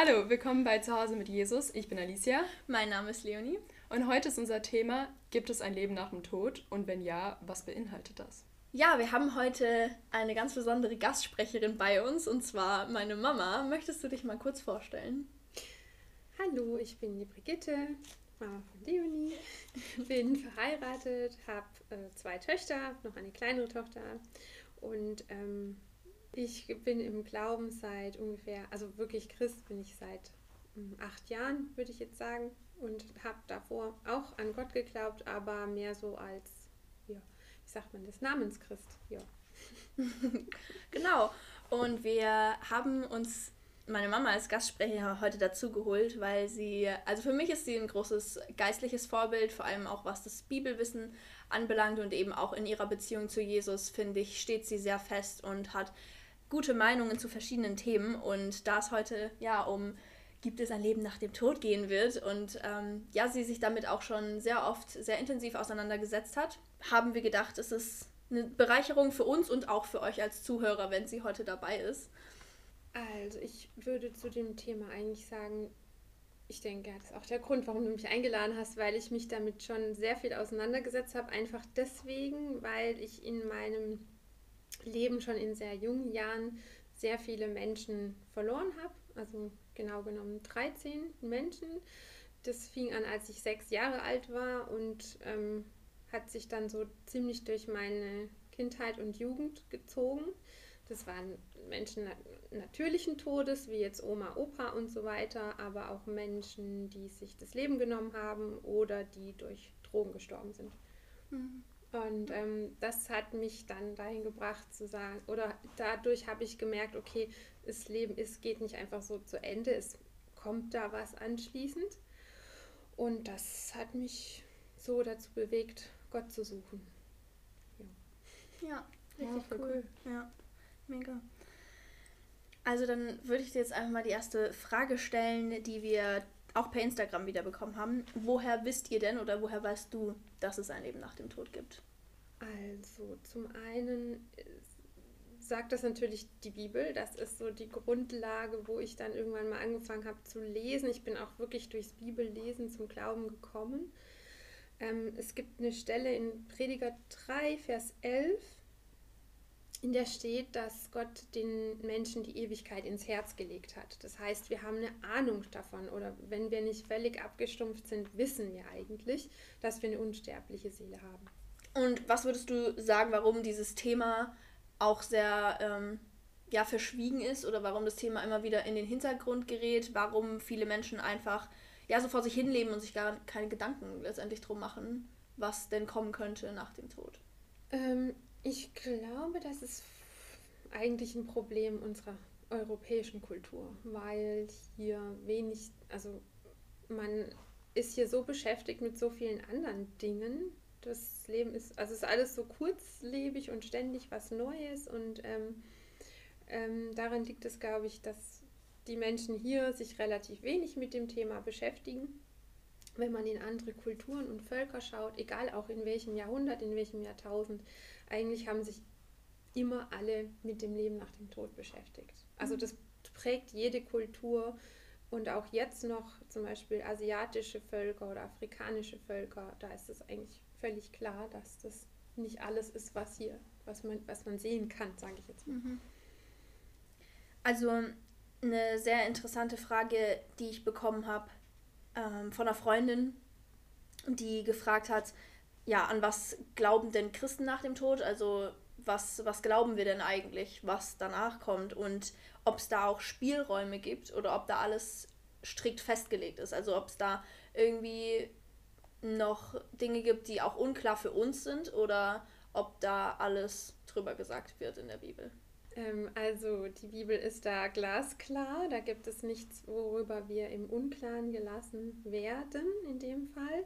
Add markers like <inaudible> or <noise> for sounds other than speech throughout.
Hallo, willkommen bei Zuhause mit Jesus. Ich bin Alicia. Mein Name ist Leonie. Und heute ist unser Thema: Gibt es ein Leben nach dem Tod? Und wenn ja, was beinhaltet das? Ja, wir haben heute eine ganz besondere Gastsprecherin bei uns und zwar meine Mama. Möchtest du dich mal kurz vorstellen? Hallo, ich bin die Brigitte, Mama von Leonie. Bin verheiratet, habe äh, zwei Töchter, noch eine kleinere Tochter und ähm, ich bin im Glauben seit ungefähr, also wirklich Christ bin ich seit ähm, acht Jahren, würde ich jetzt sagen. Und habe davor auch an Gott geglaubt, aber mehr so als, ja, wie sagt man das, Namenschrist. Ja. <laughs> genau. Und wir haben uns meine Mama als Gastsprecher heute dazu geholt, weil sie, also für mich ist sie ein großes geistliches Vorbild, vor allem auch was das Bibelwissen anbelangt und eben auch in ihrer Beziehung zu Jesus, finde ich, steht sie sehr fest und hat gute Meinungen zu verschiedenen Themen. Und da es heute ja um gibt es ein Leben nach dem Tod gehen wird und ähm, ja, sie sich damit auch schon sehr oft sehr intensiv auseinandergesetzt hat, haben wir gedacht, es ist eine Bereicherung für uns und auch für euch als Zuhörer, wenn sie heute dabei ist. Also ich würde zu dem Thema eigentlich sagen, ich denke, das ist auch der Grund, warum du mich eingeladen hast, weil ich mich damit schon sehr viel auseinandergesetzt habe. Einfach deswegen, weil ich in meinem Leben schon in sehr jungen Jahren sehr viele Menschen verloren habe. Also genau genommen 13 Menschen. Das fing an, als ich sechs Jahre alt war und ähm, hat sich dann so ziemlich durch meine Kindheit und Jugend gezogen. Das waren Menschen natürlichen Todes, wie jetzt Oma, Opa und so weiter, aber auch Menschen, die sich das Leben genommen haben oder die durch Drogen gestorben sind. Mhm. Und ähm, das hat mich dann dahin gebracht zu sagen, oder dadurch habe ich gemerkt, okay, das Leben ist, geht nicht einfach so zu Ende, es kommt da was anschließend. Und das hat mich so dazu bewegt, Gott zu suchen. Ja, ja richtig ja, cool. cool. Ja, mega. Also dann würde ich dir jetzt einfach mal die erste Frage stellen, die wir auch per Instagram wieder bekommen haben. Woher wisst ihr denn oder woher weißt du, dass es ein Leben nach dem Tod gibt? Also zum einen äh, sagt das natürlich die Bibel. Das ist so die Grundlage, wo ich dann irgendwann mal angefangen habe zu lesen. Ich bin auch wirklich durchs Bibellesen zum Glauben gekommen. Ähm, es gibt eine Stelle in Prediger 3, Vers 11 in der steht, dass Gott den Menschen die Ewigkeit ins Herz gelegt hat. Das heißt, wir haben eine Ahnung davon oder wenn wir nicht völlig abgestumpft sind, wissen wir eigentlich, dass wir eine unsterbliche Seele haben. Und was würdest du sagen, warum dieses Thema auch sehr ähm, ja, verschwiegen ist oder warum das Thema immer wieder in den Hintergrund gerät, warum viele Menschen einfach ja, so vor sich hinleben und sich gar keine Gedanken letztendlich drum machen, was denn kommen könnte nach dem Tod? Ähm, ich glaube, das ist eigentlich ein Problem unserer europäischen Kultur, weil hier wenig, also man ist hier so beschäftigt mit so vielen anderen Dingen. Das Leben ist, also ist alles so kurzlebig und ständig was Neues und ähm, ähm, daran liegt es, glaube ich, dass die Menschen hier sich relativ wenig mit dem Thema beschäftigen. Wenn man in andere Kulturen und Völker schaut, egal auch in welchem Jahrhundert, in welchem Jahrtausend, eigentlich haben sich immer alle mit dem Leben nach dem Tod beschäftigt. Also mhm. das prägt jede Kultur und auch jetzt noch zum Beispiel asiatische Völker oder afrikanische Völker, da ist es eigentlich völlig klar, dass das nicht alles ist, was hier, was man, was man sehen kann, sage ich jetzt mal. Mhm. Also eine sehr interessante Frage, die ich bekommen habe ähm, von einer Freundin, die gefragt hat, ja, an was glauben denn Christen nach dem Tod? Also was, was glauben wir denn eigentlich, was danach kommt und ob es da auch Spielräume gibt oder ob da alles strikt festgelegt ist. Also ob es da irgendwie noch Dinge gibt, die auch unklar für uns sind oder ob da alles drüber gesagt wird in der Bibel. Ähm, also die Bibel ist da glasklar, da gibt es nichts, worüber wir im Unklaren gelassen werden in dem Fall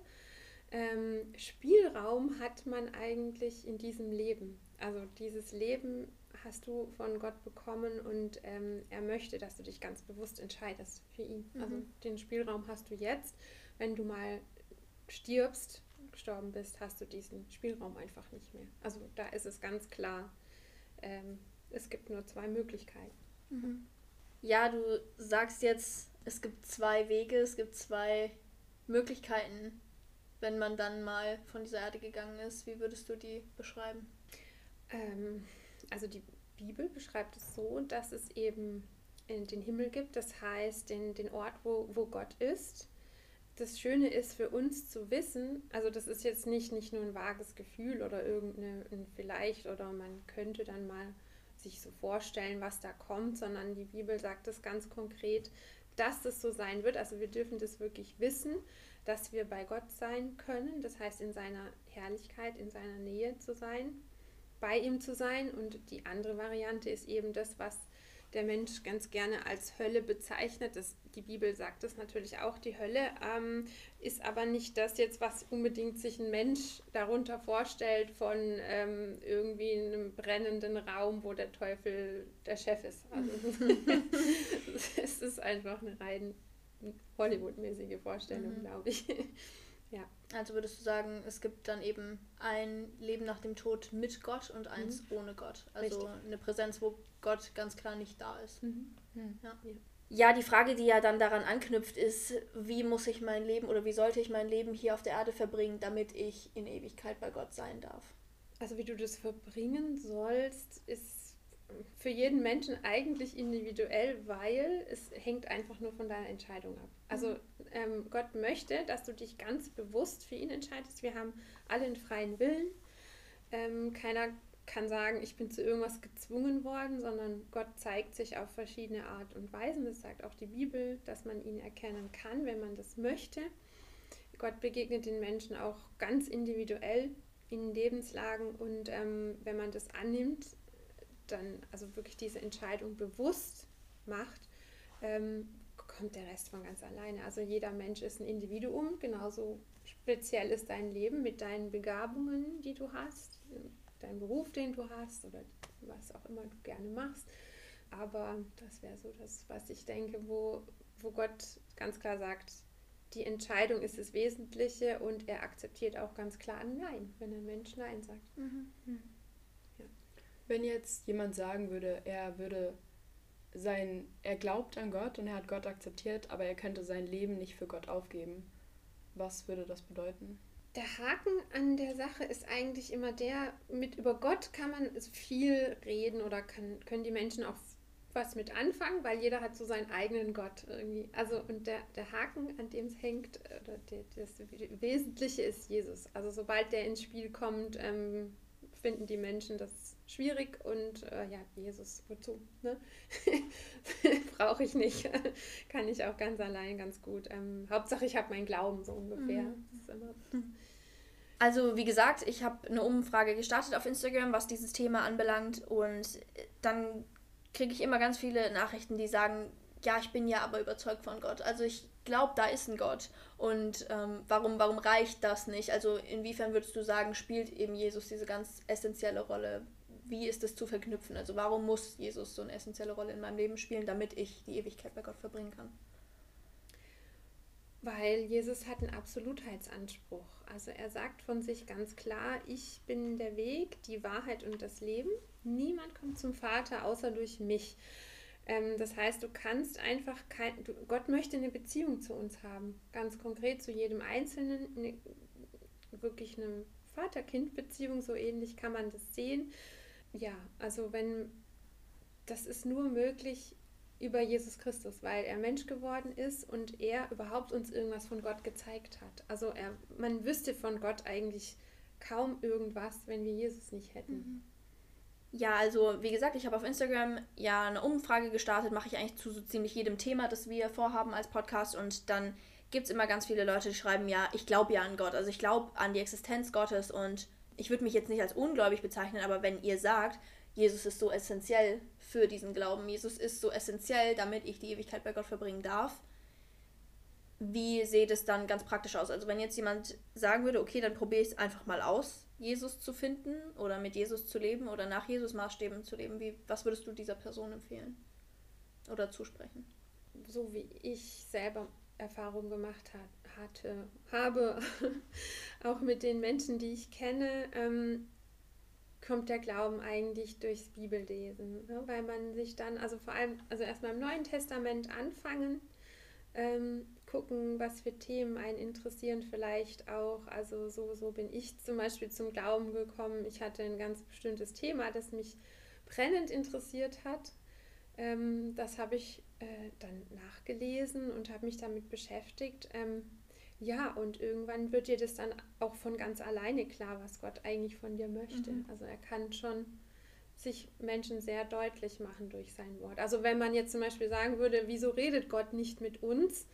ähm, Spielraum hat man eigentlich in diesem Leben. Also dieses Leben hast du von Gott bekommen und ähm, er möchte, dass du dich ganz bewusst entscheidest für ihn. Mhm. Also den Spielraum hast du jetzt. Wenn du mal stirbst, gestorben bist, hast du diesen Spielraum einfach nicht mehr. Also da ist es ganz klar, ähm, es gibt nur zwei Möglichkeiten. Mhm. Ja, du sagst jetzt es gibt zwei Wege, es gibt zwei Möglichkeiten, wenn man dann mal von dieser Erde gegangen ist. Wie würdest du die beschreiben? Ähm, also die Bibel beschreibt es so, dass es eben den Himmel gibt, das heißt den, den Ort, wo, wo Gott ist. Das Schöne ist für uns zu wissen, also das ist jetzt nicht, nicht nur ein vages Gefühl oder irgendein vielleicht oder man könnte dann mal sich so vorstellen, was da kommt, sondern die Bibel sagt es ganz konkret, dass das so sein wird. Also wir dürfen das wirklich wissen, dass wir bei Gott sein können, das heißt in seiner Herrlichkeit, in seiner Nähe zu sein, bei ihm zu sein. Und die andere Variante ist eben das, was der Mensch ganz gerne als Hölle bezeichnet. Das, die Bibel sagt das natürlich auch, die Hölle ähm, ist aber nicht das jetzt, was unbedingt sich ein Mensch darunter vorstellt von ähm, irgendwie einem brennenden Raum, wo der Teufel der Chef ist. Also, <laughs> <laughs> es ist einfach eine rein Hollywood-mäßige Vorstellung, mhm. glaube ich. Ja. Also würdest du sagen, es gibt dann eben ein Leben nach dem Tod mit Gott und eins mhm. ohne Gott. Also Richtig. eine Präsenz, wo Gott ganz klar nicht da ist. Mhm. mhm. Ja. ja. Ja, die Frage, die ja dann daran anknüpft, ist, wie muss ich mein Leben oder wie sollte ich mein Leben hier auf der Erde verbringen, damit ich in Ewigkeit bei Gott sein darf? Also wie du das verbringen sollst, ist für jeden Menschen eigentlich individuell, weil es hängt einfach nur von deiner Entscheidung ab. Also mhm. ähm, Gott möchte, dass du dich ganz bewusst für ihn entscheidest. Wir haben alle einen freien Willen. Ähm, keiner kann sagen, ich bin zu irgendwas gezwungen worden, sondern Gott zeigt sich auf verschiedene Art und Weisen. Das sagt auch die Bibel, dass man ihn erkennen kann, wenn man das möchte. Gott begegnet den Menschen auch ganz individuell in Lebenslagen und ähm, wenn man das annimmt, dann also wirklich diese Entscheidung bewusst macht, ähm, kommt der Rest von ganz alleine. Also jeder Mensch ist ein Individuum, genauso speziell ist dein Leben mit deinen Begabungen, die du hast, dein Beruf, den du hast oder was auch immer du gerne machst. Aber das wäre so das, was ich denke, wo, wo Gott ganz klar sagt, die Entscheidung ist das Wesentliche und er akzeptiert auch ganz klar ein Nein, wenn ein Mensch Nein sagt. Mhm. Wenn jetzt jemand sagen würde, er würde sein, er glaubt an Gott und er hat Gott akzeptiert, aber er könnte sein Leben nicht für Gott aufgeben, was würde das bedeuten? Der Haken an der Sache ist eigentlich immer der, mit über Gott kann man viel reden oder kann, können die Menschen auch was mit anfangen, weil jeder hat so seinen eigenen Gott irgendwie. Also und der, der Haken, an dem es hängt, oder der, das Wesentliche ist Jesus. Also sobald der ins Spiel kommt, ähm, finden die Menschen das schwierig und äh, ja, Jesus, wozu? Ne? <laughs> Brauche ich nicht. <laughs> Kann ich auch ganz allein ganz gut. Ähm, Hauptsache, ich habe meinen Glauben so ungefähr. Mhm. Also wie gesagt, ich habe eine Umfrage gestartet auf Instagram, was dieses Thema anbelangt und dann kriege ich immer ganz viele Nachrichten, die sagen, ja, ich bin ja aber überzeugt von Gott. Also ich glaube, da ist ein Gott. Und ähm, warum, warum reicht das nicht? Also inwiefern würdest du sagen, spielt eben Jesus diese ganz essentielle Rolle? Wie ist es zu verknüpfen? Also warum muss Jesus so eine essentielle Rolle in meinem Leben spielen, damit ich die Ewigkeit bei Gott verbringen kann? Weil Jesus hat einen Absolutheitsanspruch. Also er sagt von sich ganz klar, ich bin der Weg, die Wahrheit und das Leben. Niemand kommt zum Vater außer durch mich. Ähm, das heißt, du kannst einfach kein, Gott möchte eine Beziehung zu uns haben, ganz konkret zu jedem Einzelnen, eine, wirklich eine Vater-Kind-Beziehung, so ähnlich kann man das sehen. Ja, also wenn das ist nur möglich über Jesus Christus, weil er Mensch geworden ist und er überhaupt uns irgendwas von Gott gezeigt hat. Also er, man wüsste von Gott eigentlich kaum irgendwas, wenn wir Jesus nicht hätten. Mhm. Ja, also wie gesagt, ich habe auf Instagram ja eine Umfrage gestartet, mache ich eigentlich zu so ziemlich jedem Thema, das wir vorhaben als Podcast und dann gibt es immer ganz viele Leute, die schreiben, ja, ich glaube ja an Gott, also ich glaube an die Existenz Gottes und ich würde mich jetzt nicht als ungläubig bezeichnen, aber wenn ihr sagt, Jesus ist so essentiell für diesen Glauben, Jesus ist so essentiell, damit ich die Ewigkeit bei Gott verbringen darf, wie sieht es dann ganz praktisch aus? Also wenn jetzt jemand sagen würde, okay, dann probiere ich es einfach mal aus, Jesus zu finden oder mit Jesus zu leben oder nach Jesus Maßstäben zu leben, wie, was würdest du dieser Person empfehlen oder zusprechen? So wie ich selber Erfahrung gemacht hat, hatte, habe, <laughs> auch mit den Menschen, die ich kenne, ähm, kommt der Glauben eigentlich durchs Bibellesen, ne? weil man sich dann, also vor allem, also erstmal im Neuen Testament anfangen, ähm, gucken, was für Themen einen interessieren vielleicht auch. Also so, so bin ich zum Beispiel zum Glauben gekommen. Ich hatte ein ganz bestimmtes Thema, das mich brennend interessiert hat. Ähm, das habe ich äh, dann nachgelesen und habe mich damit beschäftigt. Ähm, ja, und irgendwann wird dir das dann auch von ganz alleine klar, was Gott eigentlich von dir möchte. Mhm. Also er kann schon sich Menschen sehr deutlich machen durch sein Wort. Also wenn man jetzt zum Beispiel sagen würde, wieso redet Gott nicht mit uns,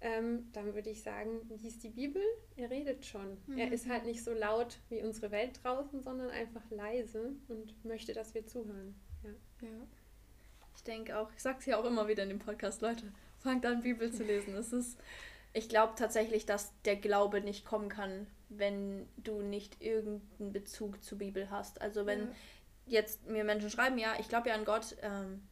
ähm, dann würde ich sagen, liest die Bibel, er redet schon. Mhm. Er ist halt nicht so laut wie unsere Welt draußen, sondern einfach leise und möchte, dass wir zuhören. Ja. ja. Ich denke auch, ich sage es ja auch immer wieder in dem Podcast, Leute, fangt an, Bibel zu lesen. Es ist ich glaube tatsächlich, dass der Glaube nicht kommen kann, wenn du nicht irgendeinen Bezug zur Bibel hast. Also wenn ja. jetzt mir Menschen schreiben, ja, ich glaube ja an Gott, ähm,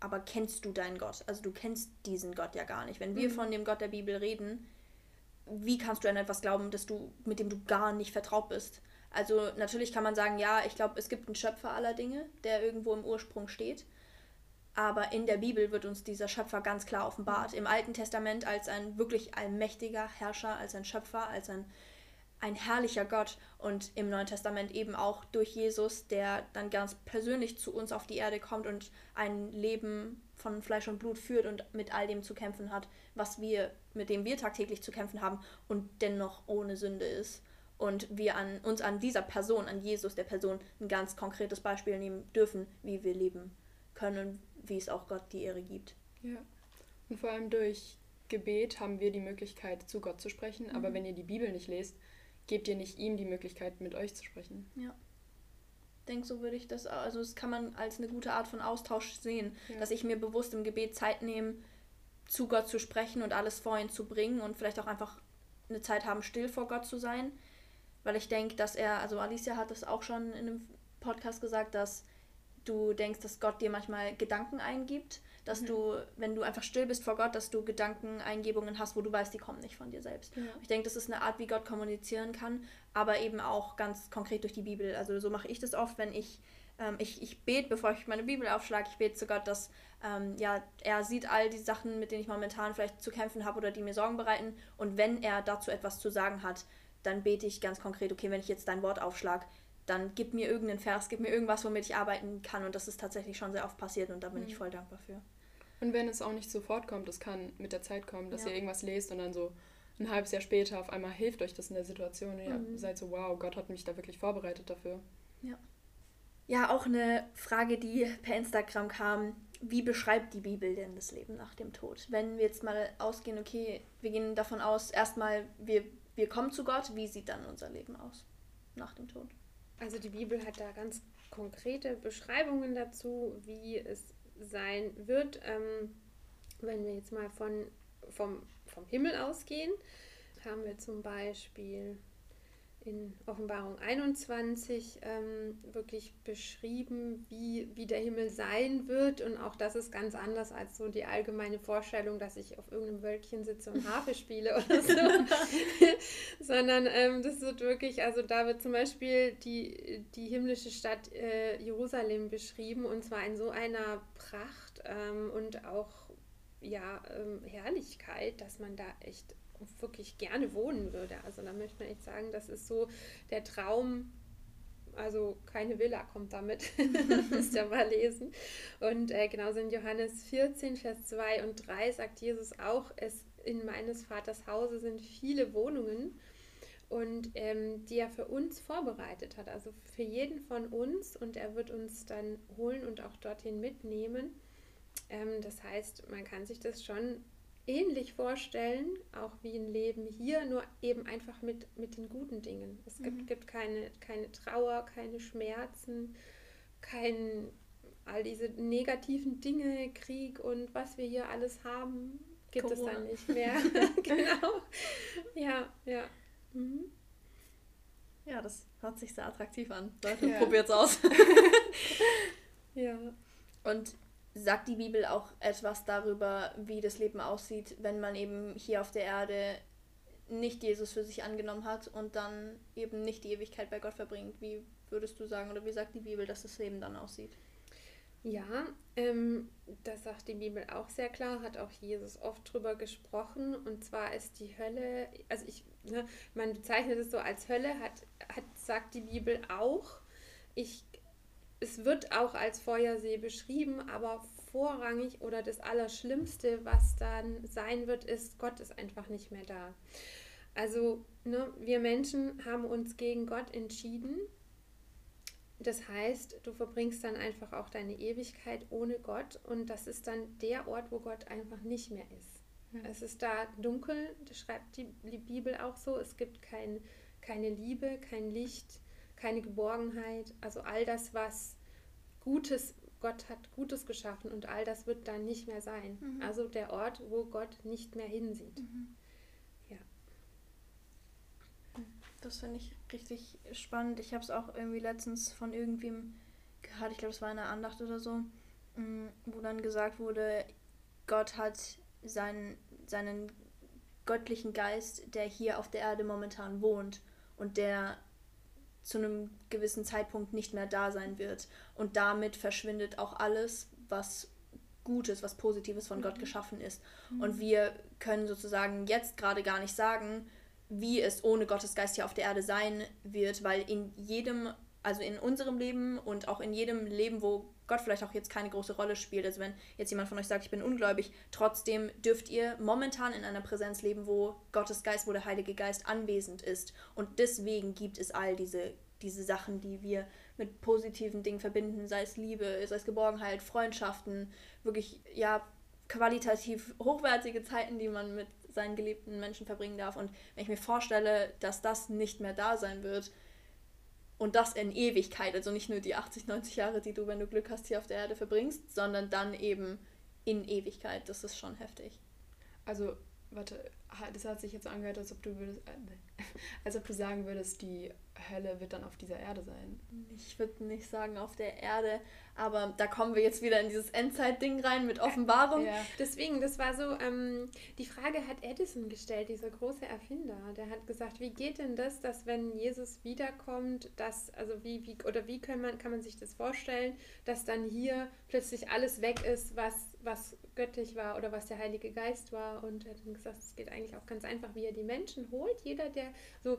aber kennst du deinen Gott? Also du kennst diesen Gott ja gar nicht. Wenn wir mhm. von dem Gott der Bibel reden, wie kannst du an etwas glauben, dass du, mit dem du gar nicht vertraut bist? Also natürlich kann man sagen, ja, ich glaube, es gibt einen Schöpfer aller Dinge, der irgendwo im Ursprung steht. Aber in der Bibel wird uns dieser Schöpfer ganz klar offenbart. Im Alten Testament als ein wirklich allmächtiger Herrscher, als ein Schöpfer, als ein, ein herrlicher Gott. Und im Neuen Testament eben auch durch Jesus, der dann ganz persönlich zu uns auf die Erde kommt und ein Leben von Fleisch und Blut führt und mit all dem zu kämpfen hat, was wir, mit dem wir tagtäglich zu kämpfen haben und dennoch ohne Sünde ist. Und wir an, uns an dieser Person, an Jesus, der Person, ein ganz konkretes Beispiel nehmen dürfen, wie wir leben können wie es auch Gott die Ehre gibt. Ja. Und vor allem durch Gebet haben wir die Möglichkeit, zu Gott zu sprechen. Mhm. Aber wenn ihr die Bibel nicht lest, gebt ihr nicht ihm die Möglichkeit, mit euch zu sprechen. Ja. Ich denke, so würde ich das, also das kann man als eine gute Art von Austausch sehen, ja. dass ich mir bewusst im Gebet Zeit nehme, zu Gott zu sprechen und alles vor ihn zu bringen und vielleicht auch einfach eine Zeit haben, still vor Gott zu sein. Weil ich denke, dass er, also Alicia hat das auch schon in einem Podcast gesagt, dass du denkst, dass Gott dir manchmal Gedanken eingibt, dass mhm. du, wenn du einfach still bist vor Gott, dass du Gedankeneingebungen hast, wo du weißt, die kommen nicht von dir selbst. Ja. Ich denke, das ist eine Art, wie Gott kommunizieren kann, aber eben auch ganz konkret durch die Bibel. Also so mache ich das oft, wenn ich ähm, ich, ich bete, bevor ich meine Bibel aufschlage, ich bete zu Gott, dass ähm, ja, er sieht all die Sachen, mit denen ich momentan vielleicht zu kämpfen habe oder die mir Sorgen bereiten. Und wenn er dazu etwas zu sagen hat, dann bete ich ganz konkret, okay, wenn ich jetzt dein Wort aufschlage, dann gib mir irgendeinen Vers, gib mir irgendwas, womit ich arbeiten kann. Und das ist tatsächlich schon sehr oft passiert und da bin mhm. ich voll dankbar für. Und wenn es auch nicht sofort kommt, das kann mit der Zeit kommen, dass ja. ihr irgendwas lest und dann so ein halbes Jahr später auf einmal hilft euch das in der Situation und ihr mhm. seid so, wow, Gott hat mich da wirklich vorbereitet dafür. Ja. Ja, auch eine Frage, die per Instagram kam. Wie beschreibt die Bibel denn das Leben nach dem Tod? Wenn wir jetzt mal ausgehen, okay, wir gehen davon aus, erstmal, wir, wir kommen zu Gott, wie sieht dann unser Leben aus nach dem Tod? Also die Bibel hat da ganz konkrete Beschreibungen dazu, wie es sein wird, ähm, wenn wir jetzt mal von, vom, vom Himmel ausgehen. Haben wir zum Beispiel in Offenbarung 21 ähm, wirklich beschrieben, wie, wie der Himmel sein wird. Und auch das ist ganz anders als so die allgemeine Vorstellung, dass ich auf irgendeinem Wölkchen sitze und Harfe spiele oder so. <laughs> Sondern ähm, das wird wirklich, also da wird zum Beispiel die, die himmlische Stadt äh, Jerusalem beschrieben und zwar in so einer Pracht ähm, und auch ja, ähm, Herrlichkeit, dass man da echt wirklich gerne wohnen würde. Also da möchte man echt sagen, das ist so der Traum. Also keine Villa kommt damit, <laughs> müsst ihr mal lesen. Und äh, genauso in Johannes 14, Vers 2 und 3 sagt Jesus auch, es in meines Vaters Hause sind viele Wohnungen und ähm, die er für uns vorbereitet hat, also für jeden von uns und er wird uns dann holen und auch dorthin mitnehmen. Ähm, das heißt, man kann sich das schon ähnlich vorstellen, auch wie ein Leben hier, nur eben einfach mit, mit den guten Dingen. Es gibt, mhm. gibt keine, keine Trauer, keine Schmerzen, kein, all diese negativen Dinge, Krieg und was wir hier alles haben, gibt Corona. es dann nicht mehr. <laughs> <laughs> genau. Ja, ja. Mhm. Ja, das hört sich sehr attraktiv an. Leute, ja. probiert's aus. <laughs> ja. Und sagt die Bibel auch etwas darüber, wie das Leben aussieht, wenn man eben hier auf der Erde nicht Jesus für sich angenommen hat und dann eben nicht die Ewigkeit bei Gott verbringt. Wie würdest du sagen oder wie sagt die Bibel, dass das Leben dann aussieht? Ja, ähm, das sagt die Bibel auch sehr klar, hat auch Jesus oft drüber gesprochen. Und zwar ist die Hölle, also ich, ne, man bezeichnet es so als Hölle, hat, hat, sagt die Bibel auch. Ich, es wird auch als Feuersee beschrieben, aber vorrangig oder das Allerschlimmste, was dann sein wird, ist, Gott ist einfach nicht mehr da. Also ne, wir Menschen haben uns gegen Gott entschieden das heißt, du verbringst dann einfach auch deine Ewigkeit ohne Gott und das ist dann der Ort, wo Gott einfach nicht mehr ist. Ja. Es ist da dunkel, das schreibt die Bibel auch so. Es gibt kein, keine Liebe, kein Licht, keine Geborgenheit. Also all das, was Gutes, Gott hat Gutes geschaffen und all das wird dann nicht mehr sein. Mhm. Also der Ort, wo Gott nicht mehr hinsieht. Mhm. Das finde ich richtig spannend. Ich habe es auch irgendwie letztens von irgendwem gehört, ich glaube, es war eine Andacht oder so, mm, wo dann gesagt wurde, Gott hat seinen, seinen göttlichen Geist, der hier auf der Erde momentan wohnt und der zu einem gewissen Zeitpunkt nicht mehr da sein wird. Und damit verschwindet auch alles, was Gutes, was Positives von mhm. Gott geschaffen ist. Mhm. Und wir können sozusagen jetzt gerade gar nicht sagen, wie es ohne Gottes Geist hier auf der Erde sein wird, weil in jedem, also in unserem Leben und auch in jedem Leben, wo Gott vielleicht auch jetzt keine große Rolle spielt, also wenn jetzt jemand von euch sagt, ich bin ungläubig, trotzdem dürft ihr momentan in einer Präsenz leben, wo Gottes Geist, wo der Heilige Geist anwesend ist. Und deswegen gibt es all diese, diese Sachen, die wir mit positiven Dingen verbinden, sei es Liebe, sei es Geborgenheit, Freundschaften, wirklich, ja, qualitativ hochwertige Zeiten, die man mit seinen geliebten Menschen verbringen darf. Und wenn ich mir vorstelle, dass das nicht mehr da sein wird und das in Ewigkeit, also nicht nur die 80, 90 Jahre, die du, wenn du Glück hast, hier auf der Erde verbringst, sondern dann eben in Ewigkeit, das ist schon heftig. Also, warte, das hat sich jetzt angehört, als ob du würdest, äh, <laughs> als ob du sagen würdest, die Hölle wird dann auf dieser Erde sein. Ich würde nicht sagen auf der Erde, aber da kommen wir jetzt wieder in dieses Endzeit-Ding rein mit Offenbarung. Ja. Deswegen, das war so, ähm, die Frage hat Edison gestellt, dieser große Erfinder. Der hat gesagt, wie geht denn das, dass wenn Jesus wiederkommt, dass, also wie, wie, oder wie kann man, kann man sich das vorstellen, dass dann hier plötzlich alles weg ist, was, was göttlich war oder was der Heilige Geist war. Und er hat dann gesagt, es geht eigentlich auch ganz einfach, wie er die Menschen holt. Jeder, der so,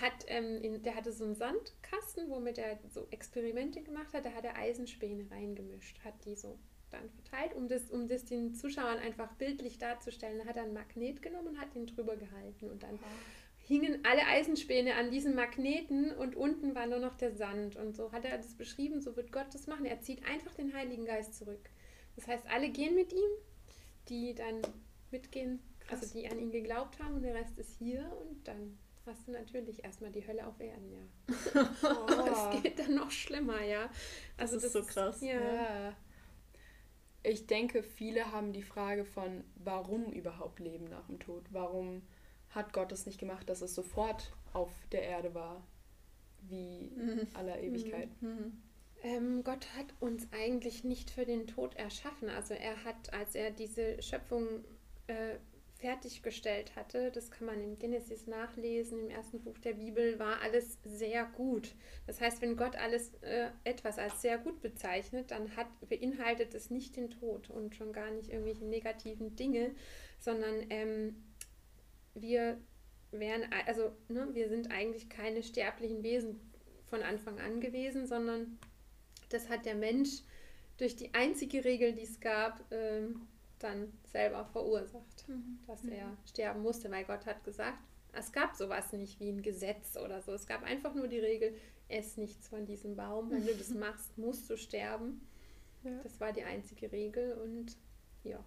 hat, ähm, in, der hatte so einen Sandkasten, womit er so Experimente gemacht hat, da hat er Eisenspäne reingemischt, hat die so dann verteilt, um das, um das den Zuschauern einfach bildlich darzustellen. Da hat er ein Magnet genommen und hat ihn drüber gehalten und dann hingen alle Eisenspäne an diesen Magneten und unten war nur noch der Sand. Und so hat er das beschrieben, so wird Gott das machen. Er zieht einfach den Heiligen Geist zurück. Das heißt, alle gehen mit ihm, die dann mitgehen, Krass. also die an ihn geglaubt haben und der Rest ist hier und dann hast du natürlich erstmal die Hölle auf Erden, ja. <laughs> oh. Das geht dann noch schlimmer, ja. Also das ist das so krass. ja. ja. Ich denke, viele haben die Frage von, warum überhaupt Leben nach dem Tod? Warum hat Gott es nicht gemacht, dass es sofort auf der Erde war, wie mhm. aller Ewigkeit? Mhm. Ähm, Gott hat uns eigentlich nicht für den Tod erschaffen. Also er hat, als er diese Schöpfung äh, fertiggestellt hatte, das kann man im Genesis nachlesen, im ersten Buch der Bibel, war alles sehr gut. Das heißt, wenn Gott alles äh, etwas als sehr gut bezeichnet, dann hat, beinhaltet es nicht den Tod und schon gar nicht irgendwelche negativen Dinge, sondern ähm, wir wären, also ne, wir sind eigentlich keine sterblichen Wesen von Anfang an gewesen, sondern das hat der Mensch durch die einzige Regel, die es gab, ähm, dann selber verursacht, mhm. dass er mhm. sterben musste, weil Gott hat gesagt, es gab sowas nicht wie ein Gesetz oder so. Es gab einfach nur die Regel, ess nichts von diesem Baum. Wenn du das <laughs> machst, musst du sterben. Ja. Das war die einzige Regel und ja,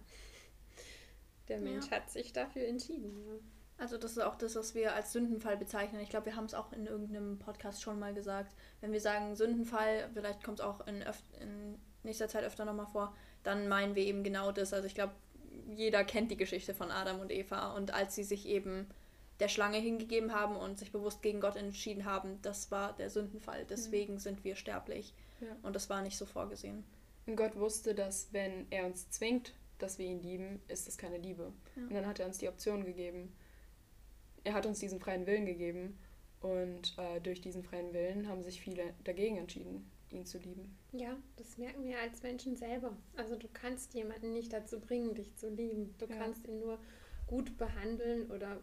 der Mensch ja. hat sich dafür entschieden. Ja. Also das ist auch das, was wir als Sündenfall bezeichnen. Ich glaube, wir haben es auch in irgendeinem Podcast schon mal gesagt. Wenn wir sagen Sündenfall, vielleicht kommt es auch in, in nächster Zeit öfter nochmal vor, dann meinen wir eben genau das. Also ich glaube, jeder kennt die Geschichte von Adam und Eva und als sie sich eben der Schlange hingegeben haben und sich bewusst gegen Gott entschieden haben, das war der Sündenfall. Deswegen mhm. sind wir sterblich. Ja. Und das war nicht so vorgesehen. Und Gott wusste, dass wenn er uns zwingt, dass wir ihn lieben, ist das keine Liebe. Ja. Und dann hat er uns die Option gegeben er hat uns diesen freien Willen gegeben und äh, durch diesen freien Willen haben sich viele dagegen entschieden. Ihn zu lieben. Ja, das merken wir als Menschen selber. Also du kannst jemanden nicht dazu bringen, dich zu lieben. Du ja. kannst ihn nur gut behandeln oder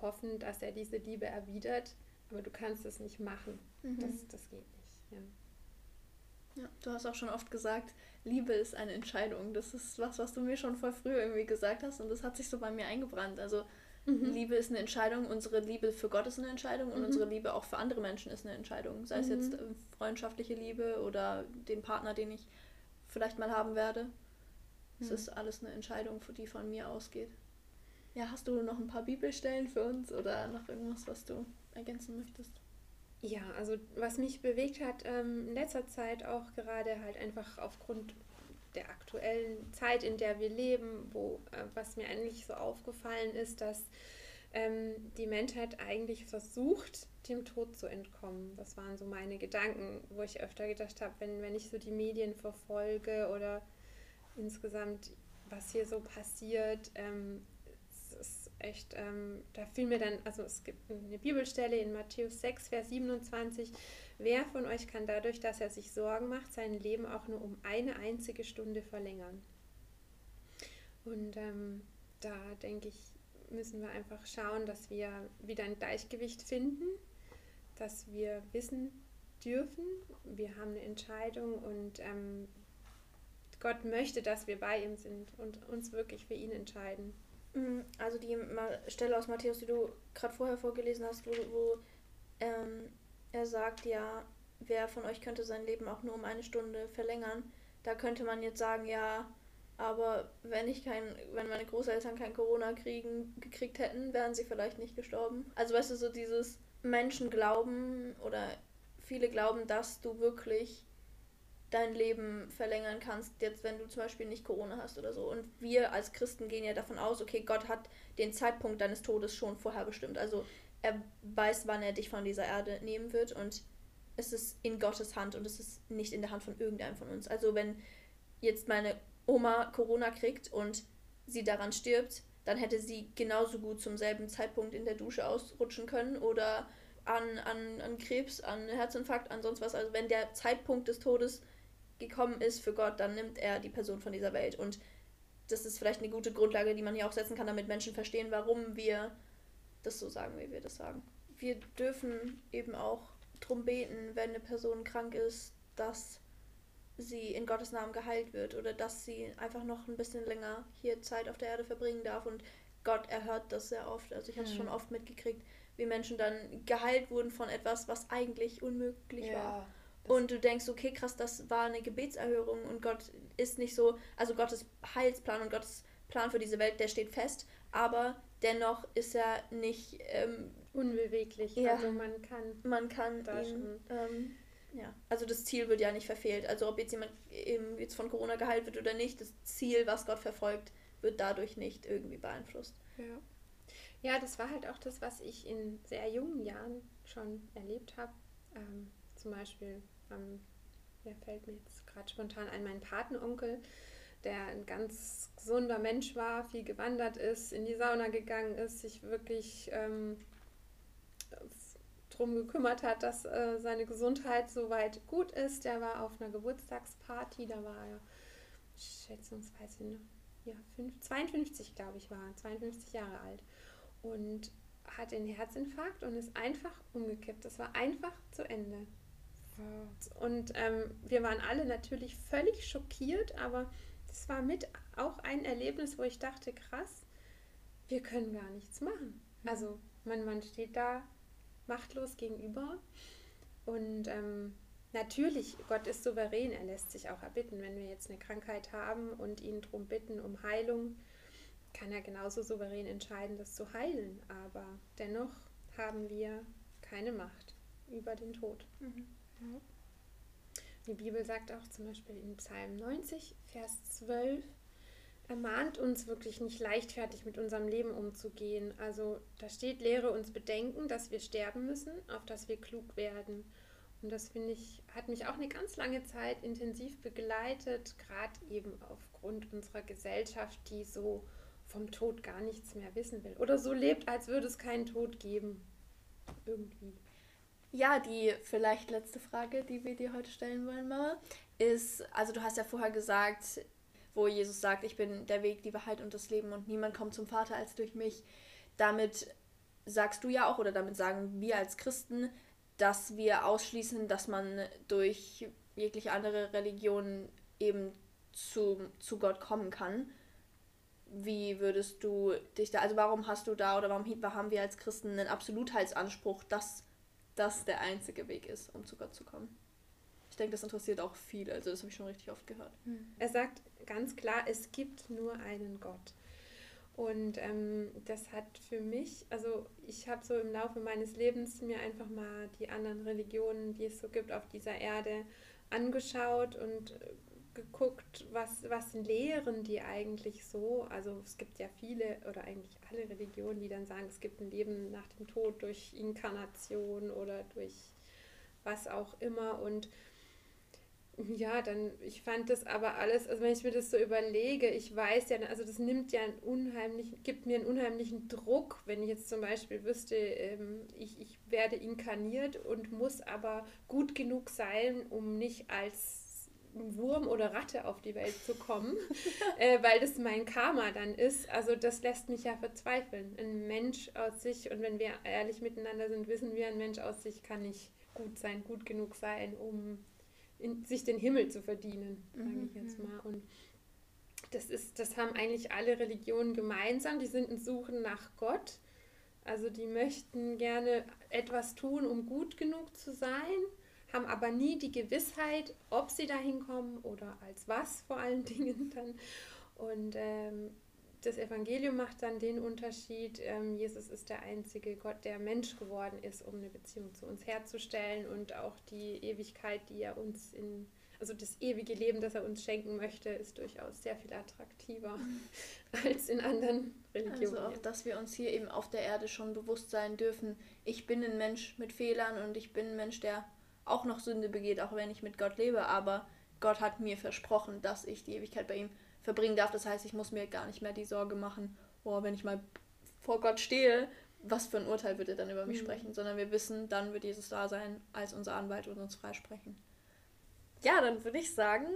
hoffen, dass er diese Liebe erwidert, aber du kannst es nicht machen. Mhm. Das, das geht nicht. Ja. ja, du hast auch schon oft gesagt, Liebe ist eine Entscheidung. Das ist was, was du mir schon voll früh irgendwie gesagt hast und das hat sich so bei mir eingebrannt. Also mhm. Liebe ist eine Entscheidung, unsere Liebe für Gott ist eine Entscheidung und mhm. unsere Liebe auch für andere Menschen ist eine Entscheidung. Sei es jetzt mhm. äh, freundschaftliche Liebe oder den Partner, den ich vielleicht mal haben werde. Es mhm. ist alles eine Entscheidung, die von mir ausgeht. Ja, hast du noch ein paar Bibelstellen für uns oder noch irgendwas, was du ergänzen möchtest? Ja, also was mich bewegt hat ähm, in letzter Zeit auch gerade halt einfach aufgrund der aktuellen Zeit, in der wir leben, wo äh, was mir eigentlich so aufgefallen ist, dass ähm, die Menschheit eigentlich versucht, dem Tod zu entkommen. Das waren so meine Gedanken, wo ich öfter gedacht habe, wenn, wenn ich so die Medien verfolge oder insgesamt, was hier so passiert, ähm, echt, ähm, da fiel mir dann, also es gibt eine Bibelstelle in Matthäus 6, Vers 27, wer von euch kann dadurch, dass er sich Sorgen macht, sein Leben auch nur um eine einzige Stunde verlängern? Und ähm, da denke ich, müssen wir einfach schauen, dass wir wieder ein Gleichgewicht finden, dass wir wissen dürfen, wir haben eine Entscheidung und ähm, Gott möchte, dass wir bei ihm sind und uns wirklich für ihn entscheiden. Mhm, also die Stelle aus Matthäus, die du gerade vorher vorgelesen hast, wo, wo ähm, er sagt, ja, wer von euch könnte sein Leben auch nur um eine Stunde verlängern, da könnte man jetzt sagen, ja, aber wenn ich kein, wenn meine Großeltern kein Corona kriegen, gekriegt hätten, wären sie vielleicht nicht gestorben. Also weißt du, so dieses Menschen glauben oder viele glauben, dass du wirklich dein Leben verlängern kannst, jetzt wenn du zum Beispiel nicht Corona hast oder so. Und wir als Christen gehen ja davon aus, okay, Gott hat den Zeitpunkt deines Todes schon vorher bestimmt. Also er weiß, wann er dich von dieser Erde nehmen wird und es ist in Gottes Hand und es ist nicht in der Hand von irgendeinem von uns. Also wenn jetzt meine Oma Corona kriegt und sie daran stirbt, dann hätte sie genauso gut zum selben Zeitpunkt in der Dusche ausrutschen können oder an, an, an Krebs, an Herzinfarkt, an sonst was. Also wenn der Zeitpunkt des Todes gekommen ist für Gott, dann nimmt er die Person von dieser Welt. Und das ist vielleicht eine gute Grundlage, die man hier auch setzen kann, damit Menschen verstehen, warum wir das so sagen, wie wir das sagen. Wir dürfen eben auch drum beten, wenn eine Person krank ist, dass sie in Gottes Namen geheilt wird oder dass sie einfach noch ein bisschen länger hier Zeit auf der Erde verbringen darf und Gott erhört das sehr oft. Also ich habe es mhm. schon oft mitgekriegt, wie Menschen dann geheilt wurden von etwas, was eigentlich unmöglich ja. war und du denkst, okay, krass, das war eine Gebetserhörung und Gott ist nicht so, also Gottes Heilsplan und Gottes Plan für diese Welt, der steht fest, aber dennoch ist er nicht ähm, unbeweglich. Ja, also man kann, man kann ihn, ähm, ja, also das Ziel wird ja nicht verfehlt. Also ob jetzt jemand eben jetzt von Corona geheilt wird oder nicht, das Ziel, was Gott verfolgt, wird dadurch nicht irgendwie beeinflusst. Ja. Ja, das war halt auch das, was ich in sehr jungen Jahren schon erlebt habe. Ähm, zum Beispiel ähm, wer fällt mir jetzt gerade spontan ein, mein Patenonkel, der ein ganz gesunder Mensch war, viel gewandert ist, in die Sauna gegangen ist, sich wirklich ähm, darum gekümmert hat, dass äh, seine Gesundheit soweit gut ist. Der war auf einer Geburtstagsparty, da war er schätzungsweise ja, 5, 52, glaube ich, war 52 Jahre alt und hatte einen Herzinfarkt und ist einfach umgekippt. Das war einfach zu Ende. Und ähm, wir waren alle natürlich völlig schockiert, aber das war mit auch ein Erlebnis, wo ich dachte, krass, wir können gar nichts machen. Mhm. Also man, man steht da machtlos gegenüber und ähm, natürlich, Gott ist souverän, er lässt sich auch erbitten. Wenn wir jetzt eine Krankheit haben und ihn darum bitten, um Heilung, kann er genauso souverän entscheiden, das zu heilen. Aber dennoch haben wir keine Macht über den Tod. Mhm. Die Bibel sagt auch zum Beispiel in Psalm 90, Vers 12, ermahnt uns wirklich nicht leichtfertig mit unserem Leben umzugehen. Also da steht, lehre uns bedenken, dass wir sterben müssen, auf dass wir klug werden. Und das finde ich, hat mich auch eine ganz lange Zeit intensiv begleitet, gerade eben aufgrund unserer Gesellschaft, die so vom Tod gar nichts mehr wissen will. Oder so lebt, als würde es keinen Tod geben. Irgendwie. Ja, die vielleicht letzte Frage, die wir dir heute stellen wollen, Mama, ist, also du hast ja vorher gesagt, wo Jesus sagt, ich bin der Weg, die Wahrheit und das Leben und niemand kommt zum Vater als durch mich. Damit sagst du ja auch, oder damit sagen wir als Christen, dass wir ausschließen, dass man durch jegliche andere Religionen eben zu, zu Gott kommen kann. Wie würdest du dich da, also warum hast du da oder warum haben wir als Christen einen Absolutheitsanspruch, dass das der einzige Weg ist, um zu Gott zu kommen? Ich denke, das interessiert auch viele, also das habe ich schon richtig oft gehört. Hm. Er sagt ganz klar, es gibt nur einen Gott. Und ähm, das hat für mich, also ich habe so im Laufe meines Lebens mir einfach mal die anderen Religionen, die es so gibt auf dieser Erde, angeschaut und äh, geguckt, was, was lehren die eigentlich so. Also es gibt ja viele oder eigentlich alle Religionen, die dann sagen, es gibt ein Leben nach dem Tod durch Inkarnation oder durch was auch immer. Und ja, dann, ich fand das aber alles, also wenn ich mir das so überlege, ich weiß ja, also das nimmt ja einen unheimlichen, gibt mir einen unheimlichen Druck, wenn ich jetzt zum Beispiel wüsste, ähm, ich, ich werde inkarniert und muss aber gut genug sein, um nicht als Wurm oder Ratte auf die Welt zu kommen, <laughs> äh, weil das mein Karma dann ist. Also das lässt mich ja verzweifeln. Ein Mensch aus sich, und wenn wir ehrlich miteinander sind, wissen wir, ein Mensch aus sich kann nicht gut sein, gut genug sein, um in, sich den Himmel zu verdienen, sage ich jetzt mhm. mal. Und das ist, das haben eigentlich alle Religionen gemeinsam. Die sind in Suchen nach Gott. Also die möchten gerne etwas tun, um gut genug zu sein, haben aber nie die Gewissheit, ob sie dahin kommen oder als was vor allen <laughs> Dingen dann. Und ähm, das Evangelium macht dann den Unterschied, ähm, Jesus ist der einzige Gott, der Mensch geworden ist, um eine Beziehung zu uns herzustellen und auch die Ewigkeit, die er uns in, also das ewige Leben, das er uns schenken möchte, ist durchaus sehr viel attraktiver <laughs> als in anderen Religionen. Also auch, dass wir uns hier eben auf der Erde schon bewusst sein dürfen, ich bin ein Mensch mit Fehlern und ich bin ein Mensch, der auch noch Sünde begeht, auch wenn ich mit Gott lebe, aber Gott hat mir versprochen, dass ich die Ewigkeit bei ihm verbringen darf. Das heißt, ich muss mir gar nicht mehr die Sorge machen, oh, wenn ich mal vor Gott stehe, was für ein Urteil wird er dann über mich mhm. sprechen, sondern wir wissen, dann wird Jesus da sein als unser Anwalt und uns freisprechen. Ja, dann würde ich sagen,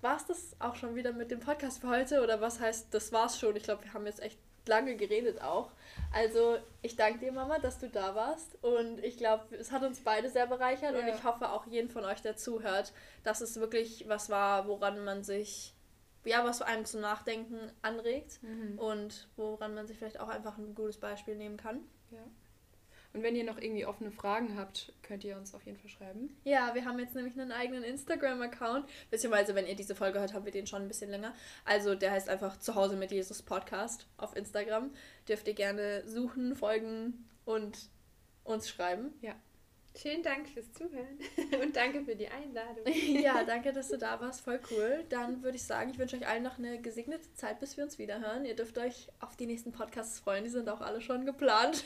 war es das auch schon wieder mit dem Podcast für heute oder was heißt, das war's schon? Ich glaube, wir haben jetzt echt lange geredet auch. Also ich danke dir, Mama, dass du da warst und ich glaube, es hat uns beide sehr bereichert ja. und ich hoffe auch jeden von euch, der zuhört, dass es wirklich was war, woran man sich ja, was einem zum Nachdenken anregt mhm. und woran man sich vielleicht auch einfach ein gutes Beispiel nehmen kann. Ja. Und wenn ihr noch irgendwie offene Fragen habt, könnt ihr uns auf jeden Fall schreiben. Ja, wir haben jetzt nämlich einen eigenen Instagram-Account. Beziehungsweise, wenn ihr diese Folge hört, haben wir den schon ein bisschen länger. Also, der heißt einfach Zuhause mit Jesus Podcast auf Instagram. Dürft ihr gerne suchen, folgen und uns schreiben. Ja. Vielen Dank fürs Zuhören <laughs> und danke für die Einladung. <laughs> ja, <laughs> danke, dass du da warst. Voll cool. Dann würde ich sagen, ich wünsche euch allen noch eine gesegnete Zeit, bis wir uns wieder hören. Ihr dürft euch auf die nächsten Podcasts freuen. Die sind auch alle schon geplant.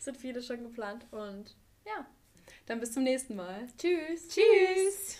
sind viele schon geplant. Und ja. Dann bis zum nächsten Mal. Tschüss. Tschüss.